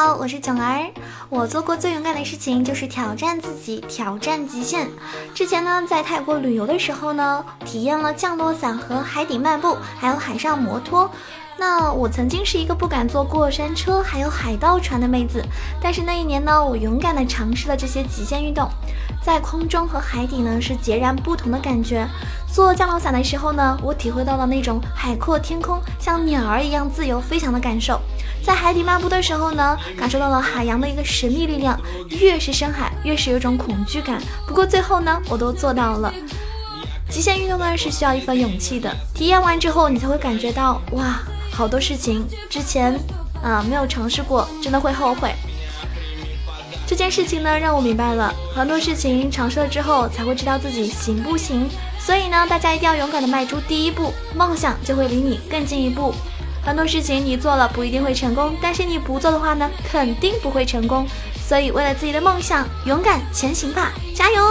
好，我是囧儿。我做过最勇敢的事情就是挑战自己，挑战极限。之前呢，在泰国旅游的时候呢，体验了降落伞和海底漫步，还有海上摩托。那我曾经是一个不敢坐过山车，还有海盗船的妹子，但是那一年呢，我勇敢地尝试了这些极限运动。在空中和海底呢是截然不同的感觉。做降落伞的时候呢，我体会到了那种海阔天空，像鸟儿一样自由飞翔的感受。在海底漫步的时候呢，感受到了海洋的一个神秘力量。越是深海，越是有种恐惧感。不过最后呢，我都做到了。极限运动呢是需要一份勇气的，体验完之后，你才会感觉到哇。好多事情之前啊没有尝试过，真的会后悔。这件事情呢，让我明白了很多事情，尝试了之后才会知道自己行不行。所以呢，大家一定要勇敢的迈出第一步，梦想就会离你更近一步。很多事情你做了不一定会成功但是你不做的话呢肯定不会成功。所以为了自己的梦想勇敢前行吧加油